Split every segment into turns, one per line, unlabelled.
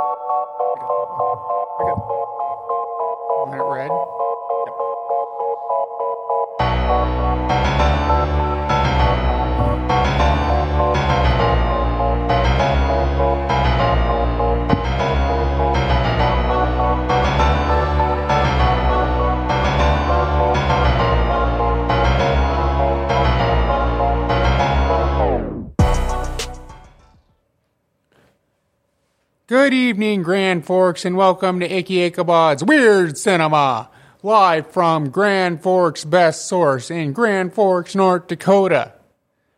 Want it Good evening, Grand Forks, and welcome to Icky Ichabod's Weird Cinema, live from Grand Forks' best source in Grand Forks, North Dakota.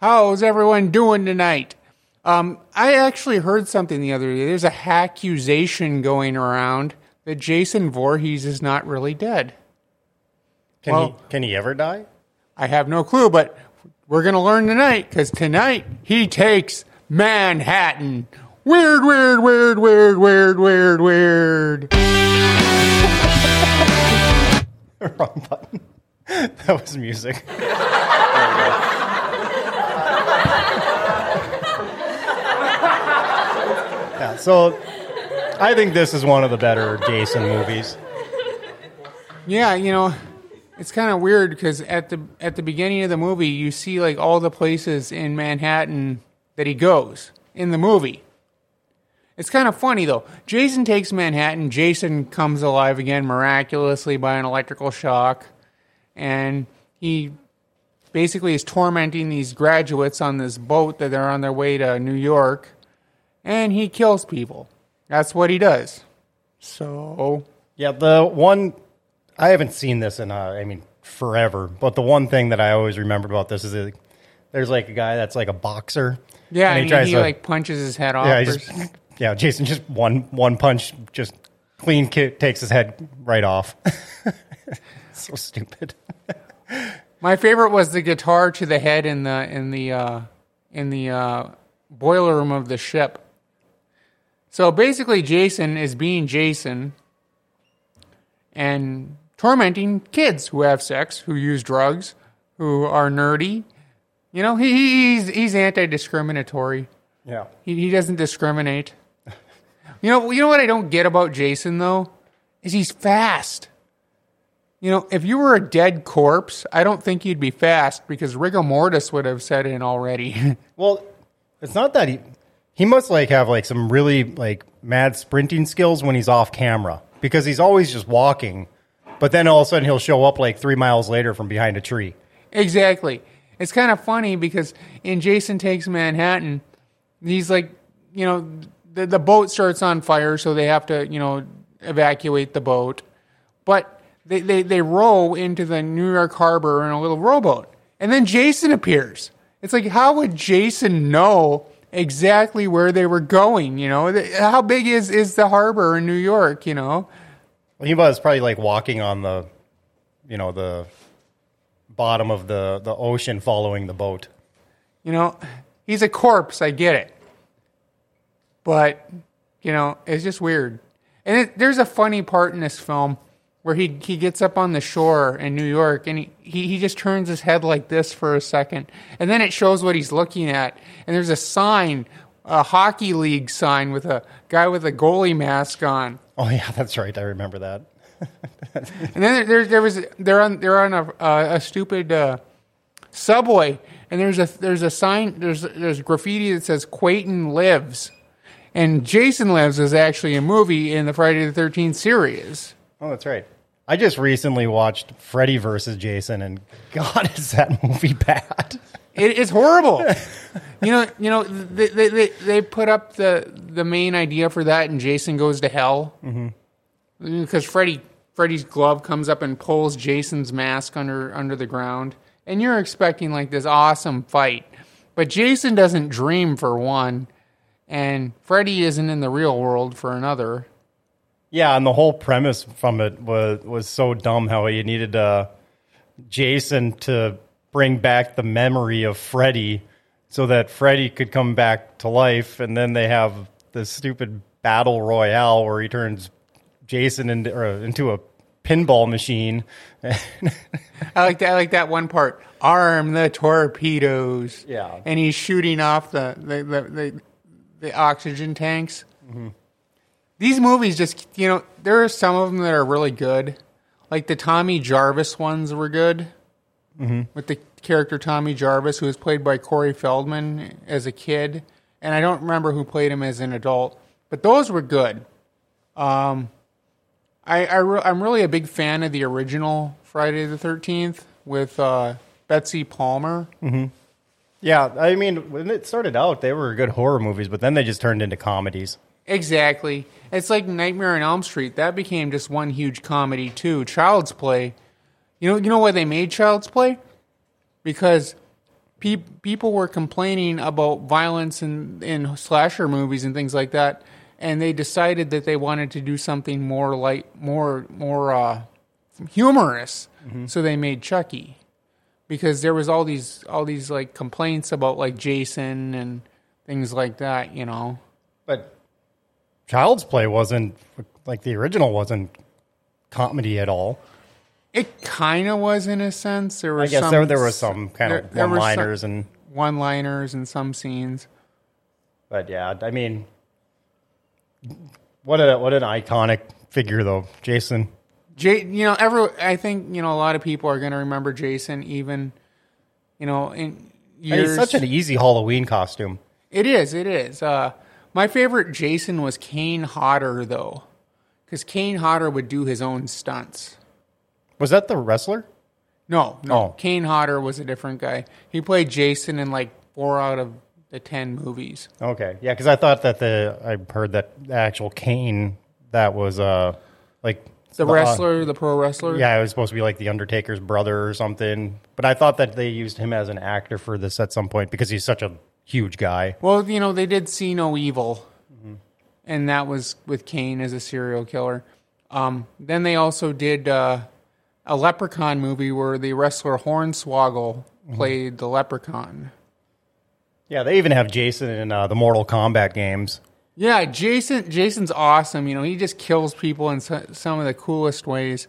How's everyone doing tonight? Um, I actually heard something the other day. There's a accusation going around that Jason Voorhees is not really dead.
Can
Well-
he can he ever die?
I have no clue, but we're going to learn tonight because tonight he takes Manhattan. Weird, weird, weird, weird, weird, weird, weird.
Wrong button. that was music. yeah, so I think this is one of the better Jason movies.
Yeah, you know, it's kind of weird because at the at the beginning of the movie, you see like all the places in Manhattan that he goes in the movie. It's kind of funny though. Jason takes Manhattan. Jason comes alive again miraculously by an electrical shock, and he basically is tormenting these graduates on this boat that they're on their way to New York, and he kills people. That's what he does. So
Yeah, the one I haven't seen this in uh, I mean forever, but the one thing that I always remembered about this is that there's like a guy that's like a boxer.
yeah,
and
and he, he, like punches his head off.
yeah, he yeah, Jason just one one punch just clean kick takes his head right off. so stupid.
My favorite was the guitar to the head in the in the uh, in the uh, boiler room of the ship. So basically, Jason is being Jason and tormenting kids who have sex, who use drugs, who are nerdy. You know, he, he's he's anti-discriminatory.
Yeah.
He, he doesn't discriminate. You know, you know what I don't get about Jason though is he's fast. You know, if you were a dead corpse, I don't think you'd be fast because rigor mortis would have set in already.
Well, it's not that he he must like have like some really like mad sprinting skills when he's off camera because he's always just walking, but then all of a sudden he'll show up like three miles later from behind a tree.
exactly. It's kind of funny because in Jason Takes Manhattan, he's like, you know, the, the boat starts on fire, so they have to, you know, evacuate the boat. But they, they, they row into the New York harbor in a little rowboat. And then Jason appears. It's like, how would Jason know exactly where they were going? You know, how big is, is the harbor in New York? You know,
Well, he was probably like walking on the, you know, the bottom of the the ocean following the boat.
you know, he's a corpse. I get it, but you know, it's just weird. And it, there's a funny part in this film where he he gets up on the shore in New York and he, he he just turns his head like this for a second, and then it shows what he's looking at, and there's a sign, a hockey league sign with a guy with a goalie mask on.
Oh yeah, that's right. I remember that.
And then there, there was they're on they're on a uh, a stupid uh, subway, and there's a there's a sign there's there's graffiti that says Quayton lives, and Jason Lives is actually a movie in the Friday the Thirteenth series.
Oh, that's right. I just recently watched Freddy versus Jason, and God, is that movie bad?
It, it's horrible. you know you know they, they they they put up the the main idea for that, and Jason goes to hell mm-hmm. because Freddy Freddy's glove comes up and pulls Jason's mask under under the ground, and you're expecting like this awesome fight, but Jason doesn't dream for one, and Freddy isn't in the real world for another.
Yeah, and the whole premise from it was was so dumb. How you needed uh, Jason to bring back the memory of Freddy, so that Freddy could come back to life, and then they have this stupid battle royale where he turns Jason into into a pinball machine.
I like that. I like that one part. Arm the torpedoes.
Yeah.
and he's shooting off the the the, the, the oxygen tanks. these movies just you know there are some of them that are really good. Like the tommy jarvis ones were good. Mm-hmm. with the character tommy jarvis who was played by corey feldman as a kid. And i don't remember who played him as an adult but those were good. Um, I, I re- i'm really a big fan of the original friday the 13th with uh, betsy palmer
Yeah, I mean, when it started out, they were good horror movies, but then they just turned into comedies.
Exactly. It's like Nightmare on Elm Street. That became just one huge comedy too. Child's Play. You know, you know why they made Child's Play? Because pe- people were complaining about violence in in slasher movies and things like that, and they decided that they wanted to do something more light, more more uh, humorous. So they made Chucky. Because there was all these all these like complaints about like Jason and things like that, you know.
But Child's Play wasn't like the original wasn't comedy at all.
It kind of was in a sense. There were
I guess
some,
there there was some kind
there-
of
were some-
one-liners and
one-liners and some scenes.
but yeah, I mean what a what an iconic figure though, Jason.
J, you know, every I think you know a lot of people are going to remember Jason, even you know in years.
it's such an easy Halloween costume.
It is. It is. Uh, my favorite Jason was Kane Hodder, though, because Kane Hodder would do his own stunts.
Was that the wrestler?
No, no.
Oh.
Kane Hodder was a different guy. He played Jason in like four out of the ten movies.
Okay, yeah, because I thought that the I heard that the actual Kane that was uh like
The
uh,
wrestler, the pro wrestler.
yeah, it was supposed to be like the Undertaker's brother or something. But I thought that they used him as an actor for this at some point because he's such a huge guy.
Well, you know, they did See No Evil, and that was with Kane as a serial killer. Um, then they also did uh, a Leprechaun movie where the wrestler Hornswoggle played the Leprechaun.
Yeah, they even have Jason in uh, the Mortal Kombat games.
Yeah, Jason. Jason's awesome. You know, he just kills people in so, some of the coolest ways.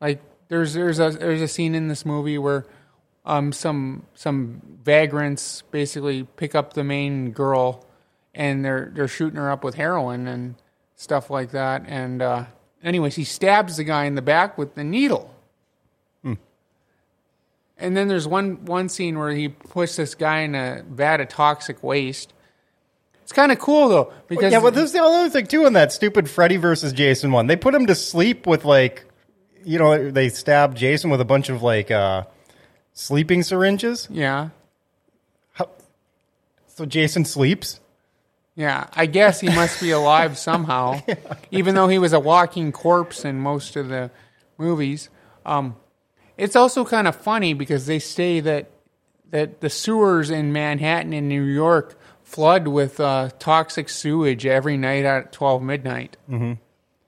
Like there's there's a there's a scene in this movie where um some some vagrants basically pick up the main girl and they're they're shooting her up with heroin and stuff like that. And uh, anyways, he stabs the guy in the back with the needle. And then there's one one scene where he puts this guy in a vat of toxic waste. It's kind of cool though because
yeah, but there's the other thing too in that stupid Freddy versus Jason one. They put him to sleep with like, you know, they stabbed Jason with a bunch of like uh, sleeping syringes.
yeah.
So Jason sleeps.
Yeah, I guess he must be alive somehow, even though he was a walking corpse in most of the movies. Um, it's also kind of funny because they say that that the sewers in Manhattan and New York flood with uh, toxic sewage every night at twelve midnight, mm-hmm.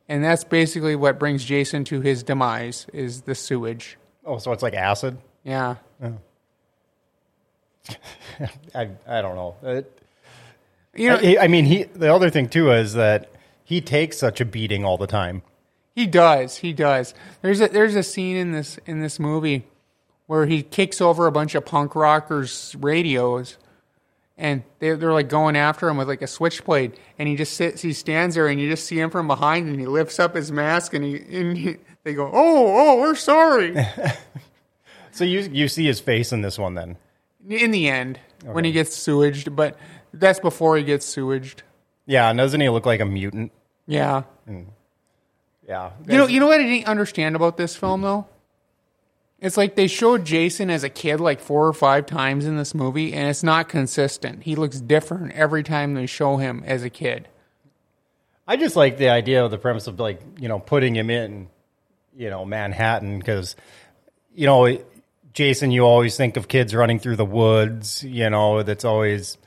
and that's basically what brings Jason to his demise is the sewage.
Oh, so it's like acid.
Yeah,
I I don't know. It,
you know
I, I mean, he. The other thing too is that he takes such a beating all the time.
He does. He does. There's a there's a scene in this in this movie where he kicks over a bunch of punk rockers' radios, and they they're like going after him with like a switchblade, and he just sits. He stands there, and you just see him from behind, and he lifts up his mask, and he and he, they go, "Oh, oh, we're sorry."
So you you see his face in this one then.
in the end, when he gets sewaged, but that's before he gets sewaged.
Yeah, and doesn't he look like a mutant?
Yeah. Hmm.
Yeah.
You know, you know what I didn't understand about this film though. It's like they showed Jason as a kid like four or five times in this movie, and it's not consistent. He looks different every time they show him as a kid.
I just like the idea of the premise of like you know putting him in, you know Manhattan because, you know, Jason, you always think of kids running through the woods. You know, that's always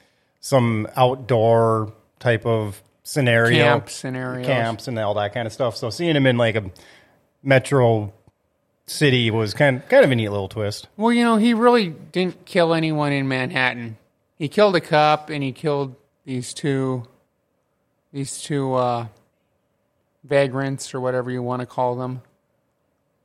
some outdoor type of scenario,
Camp scenarios.
camps and all that kind of stuff. So seeing him in like a metro city was kind kind of a neat little twist.
Well, you know, he really didn't kill anyone in Manhattan. He killed a cop, and he killed these two, these two uh, vagrants or whatever you want to call them.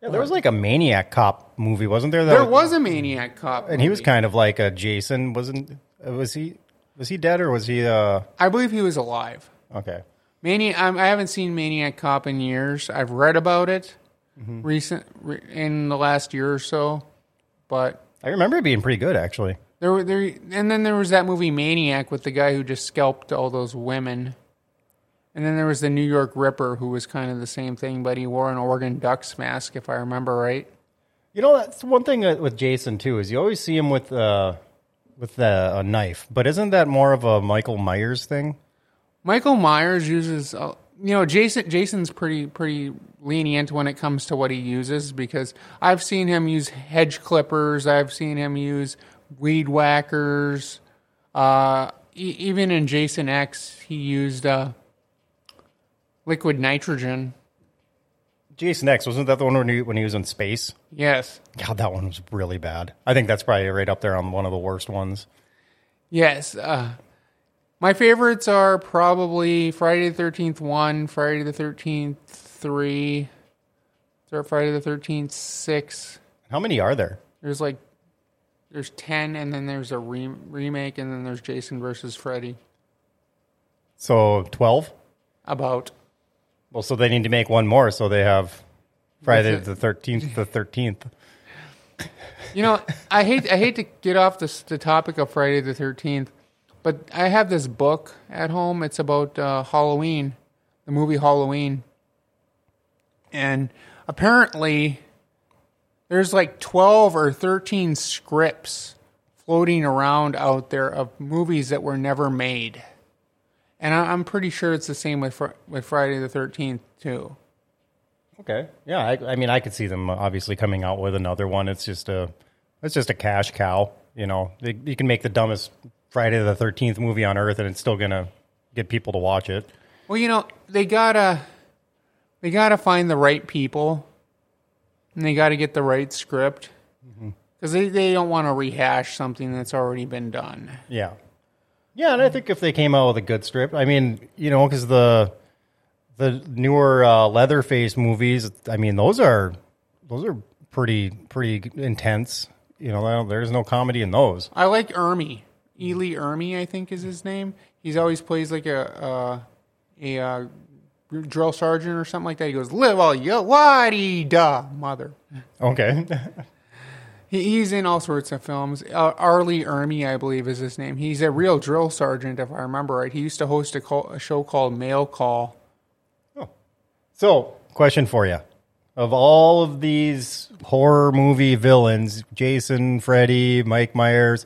Yeah, there was like a maniac cop movie, wasn't there? That
There was a maniac cop,
and he was kind of like a Jason, wasn't? uh, Was he? Was he dead or was he? uh
I believe he was alive.
Okay.
Maniac. I haven't seen Maniac Cop in years. I've read about it recent re, in the last year or so, but
I remember it being pretty good, actually.
there were there, and then there was that movie Maniac with the guy who just scalped all those women. And then there was the New York Ripper, who was kind of the same thing, but he wore an Oregon Ducks mask, if I remember right.
You know, that's one thing uh, with Jason too is you always see him with uh, with the, a knife, but isn't that more of a Michael Myers thing?
Michael Myers uses, you know, Jason. Jason's pretty pretty lenient when it comes to what he uses because I've seen him use hedge clippers. I've seen him use weed whackers. Uh, e- even in Jason X, he used uh, liquid nitrogen.
Jason X wasn't that the one when he, when he was in space?
Yes,
God, that one was really bad. I think that's probably right up there on one of the worst ones.
yes. Uh, my favorites are probably Friday the Thirteenth one, Friday the Thirteenth three, or Friday the Thirteenth six.
How many are there?
There's like there's ten, and then there's a re- remake, and then there's Jason versus Freddy.
So twelve.
About
Well, so they need to make one more, so they have Friday the thirteenth, the thirteenth.
you know, I hate I hate to get off this the topic of Friday the Thirteenth, but I have this book at home. It's about uh, Halloween, the movie Halloween, and apparently there's like twelve or thirteen scripts floating around out there of movies that were never made. And I- I'm pretty sure it's the same with Fri- with Friday the Thirteenth too.
Okay. Yeah, I, I mean, I could see them obviously coming out with another one. It's just a, it's just a cash cow. You know, you can make the dumbest Friday the Thirteenth movie on earth, and it's still gonna get people to watch it.
Well, you know, they gotta they gotta find the right people, and they gotta get the right script because they, they don't want to rehash something that's already been done.
Yeah. Yeah, and I think if they came out with a good script, I mean, you know, because the the newer uh, Leatherface movies, I mean, those are those are pretty pretty intense. You know, there's no comedy in those.
I like Ermey, Ely Ermey, I think is his name. He's always plays like a uh, a uh, drill sergeant or something like that. He goes, "Live all you, waddy da, mother."
Okay.
He, he's in all sorts of films. Uh, R. Lee Ermey, I believe, is his name. He's a real drill sergeant, if I remember right. He used to host a, call, a show called Mail Call. Oh.
So, question for you. Of all of these horror movie villains, Jason, Freddy, Mike Myers,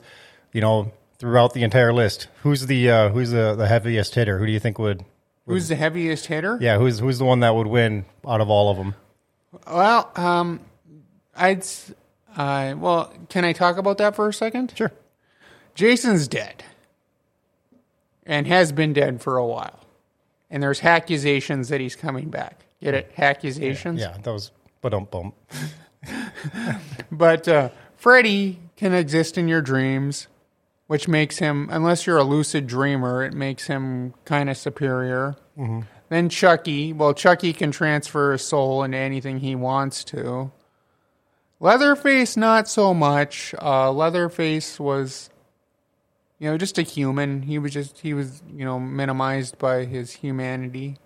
you know, throughout the entire list, who's the uh, who's the, the heaviest hitter? Who do you think would
Who's the heaviest hitter?
Yeah, who's who's the one that would win out of all of them?
Well, um, I'd. Uh, well, can I talk about that for a second?
Sure.
Jason's dead, and has been dead for a while, and there's accusations that he's coming back. Get it? Accusations.
Yeah, that was but don't bump.
But uh, Freddy can exist in your dreams, which makes him, unless you're a lucid dreamer, it makes him kind of superior. Then Chucky, well, Chucky can transfer his soul into anything he wants to. Leatherface, not so much. Uh, Leatherface was, you know, just a human. He was just, he was, you know, minimized by his humanity.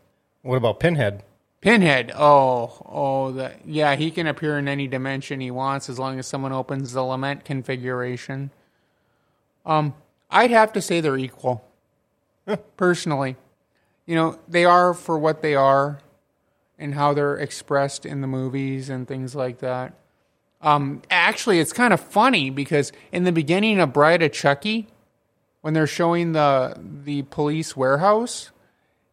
What about Pinhead?
Pinhead. Oh, oh, that. Yeah, he can appear in any dimension he wants as long as someone opens the lament configuration. Um, I'd have to say they're equal. Personally, you know, they are for what they are, and how they're expressed in the movies and things like that. Um, actually, it's kind of funny because in the beginning of Bride of Chucky, when they're showing the the police warehouse,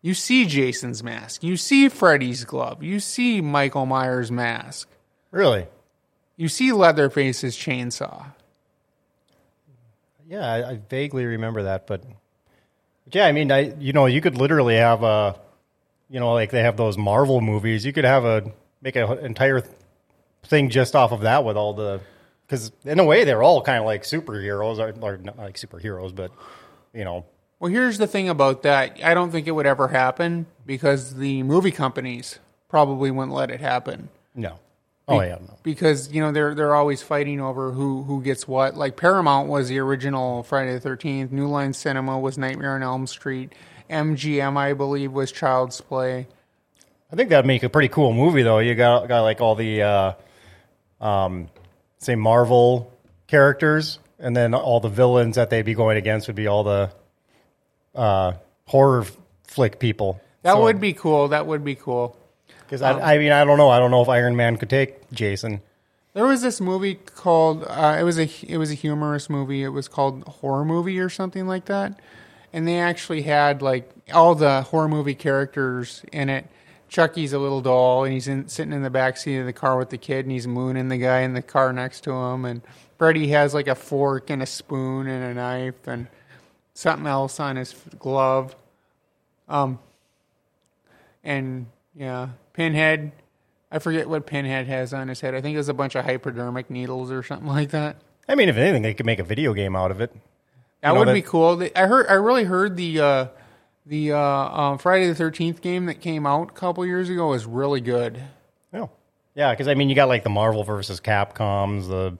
you see Jason's mask, you see Freddy's glove, you see Michael Myers' mask,
Really?
you see Leatherface's chainsaw.
Yeah, I, I vaguely remember that, but, but yeah, I mean, I you know, you could literally have a, you know, like they have those Marvel movies. You could have a make an entire thing just off of that with all the, because in a way they're all kind of like superheroes, or, or not like superheroes, but you know,
Well, here's the thing about that. I don't think it would ever happen because the movie companies probably wouldn't let it happen.
no. Oh yeah, no.
because you know they're they're always fighting over who who gets what. Like Paramount was the original Friday the Thirteenth, New Line Cinema was Nightmare on Elm Street, MGM, I believe, was Child's Play.
I think that'd make a pretty cool movie, though. You got got like all the, uh, um, say Marvel characters, and then all the villains that they'd be going against would be all the uh, horror flick people.
That would be cool. That would be cool.
Because I, I mean I don't know. I don't know if Iron Man could take Jason.
There was this movie called uh, it was a it was a humorous movie. It was called Horror Movie or something like that, and they actually had like all the horror movie characters in it. Chucky's a little doll, and he's in, sitting in the back seat of the car with the kid, and he's mooning the guy in the car next to him. And Freddy has like a fork and a spoon and a knife and something else on his glove. Um, and yeah, Pinhead. I forget what Pinhead has on his head. I think it was a bunch of hypodermic needles or something like that.
I mean, if anything, they could make a video game out of it.
That
know,
would
that-
be cool. I heard. I really heard the uh, the uh, um, Friday the Thirteenth game that came out a couple years ago was really good.
Yeah, yeah, because I mean, you got like the Marvel versus Capcoms, the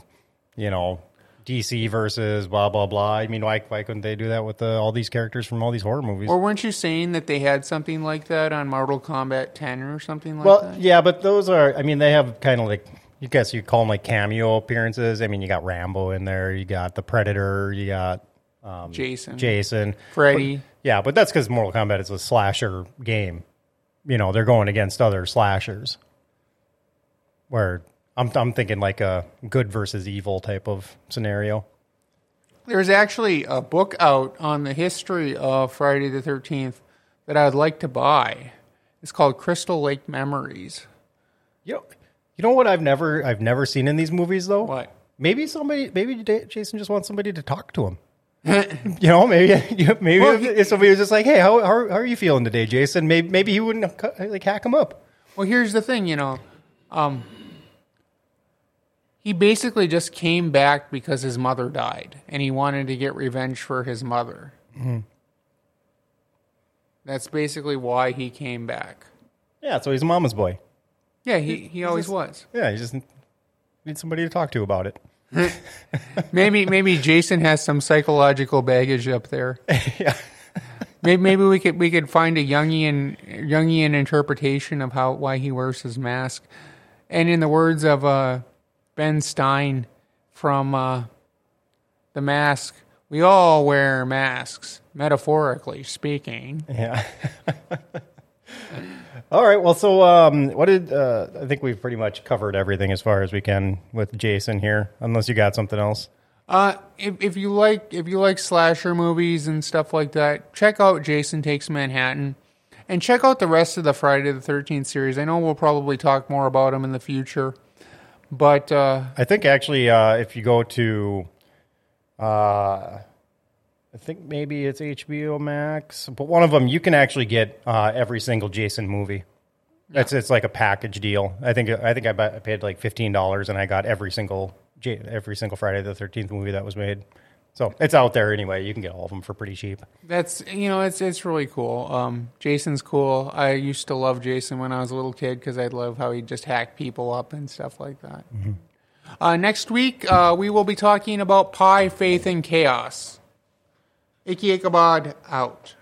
you know DC versus blah blah blah. I mean, why why couldn't they do that with the, all these characters from all these horror movies?
Or weren't you saying that they had something like that on Mortal Kombat 10 or something like
well,
that?
Well, yeah, but those are. I mean, they have kind of like you guess you call them like cameo appearances. I mean, you got Rambo in there, you got the Predator, you got um,
Jason,
Jason,
Freddy.
Yeah, but that's because Mortal Kombat is a slasher game. You know, they're going against other slashers. Where I'm, I'm thinking like a good versus evil type of scenario.
There's actually a book out on the history of Friday the 13th that I'd like to buy. It's called Crystal Lake Memories.
You know, you know what I've never I've never seen in these movies though.
What?
Maybe somebody, maybe Jason just wants somebody to talk to him. you know, maybe maybe
Well,
if somebody was just like, "Hey, how, how how are you feeling today, Jason?" Maybe maybe he wouldn't like hack him up.
Well, here's the thing, you know. Um, he basically just came back because his mother died, and he wanted to get revenge for his mother. That's basically why he came back.
Yeah, so he's a mama's boy.
Yeah, he, he always was.
Yeah, he just needs somebody to talk to about it.
Maybe maybe Jason has some psychological baggage up there.
yeah.
Maybe, maybe we could we could find a Jungian Jungian interpretation of how why he wears his mask. And in the words of uh, Ben Stein from uh, The Mask, we all wear masks, metaphorically speaking.
Yeah. All right. Well, so um, what did uh, I think we've pretty much covered everything as far as we can with Jason here, unless you got something else.
Uh, if, if you like if you like slasher movies and stuff like that, check out Jason Takes Manhattan, and check out the rest of the Friday the Thirteenth series. I know we'll probably talk more about them in the future, but uh,
I think actually, uh, if you go to, uh, I think maybe it's HBO Max, but one of them you can actually get uh, every single Jason movie. It's it's like a package deal. I think I think I paid like fifteen dollars and I got every single every single Friday the Thirteenth movie that was made. So it's out there anyway. You can get all of them for pretty cheap.
that's you know it's it's really cool. Um, Jason's cool. I used to love Jason when I was a little kid because I'd love how he'd just hack people up and stuff like that. Uh, next week uh, we will be talking about Pi, Faith, and Chaos. Icky Ichabod out.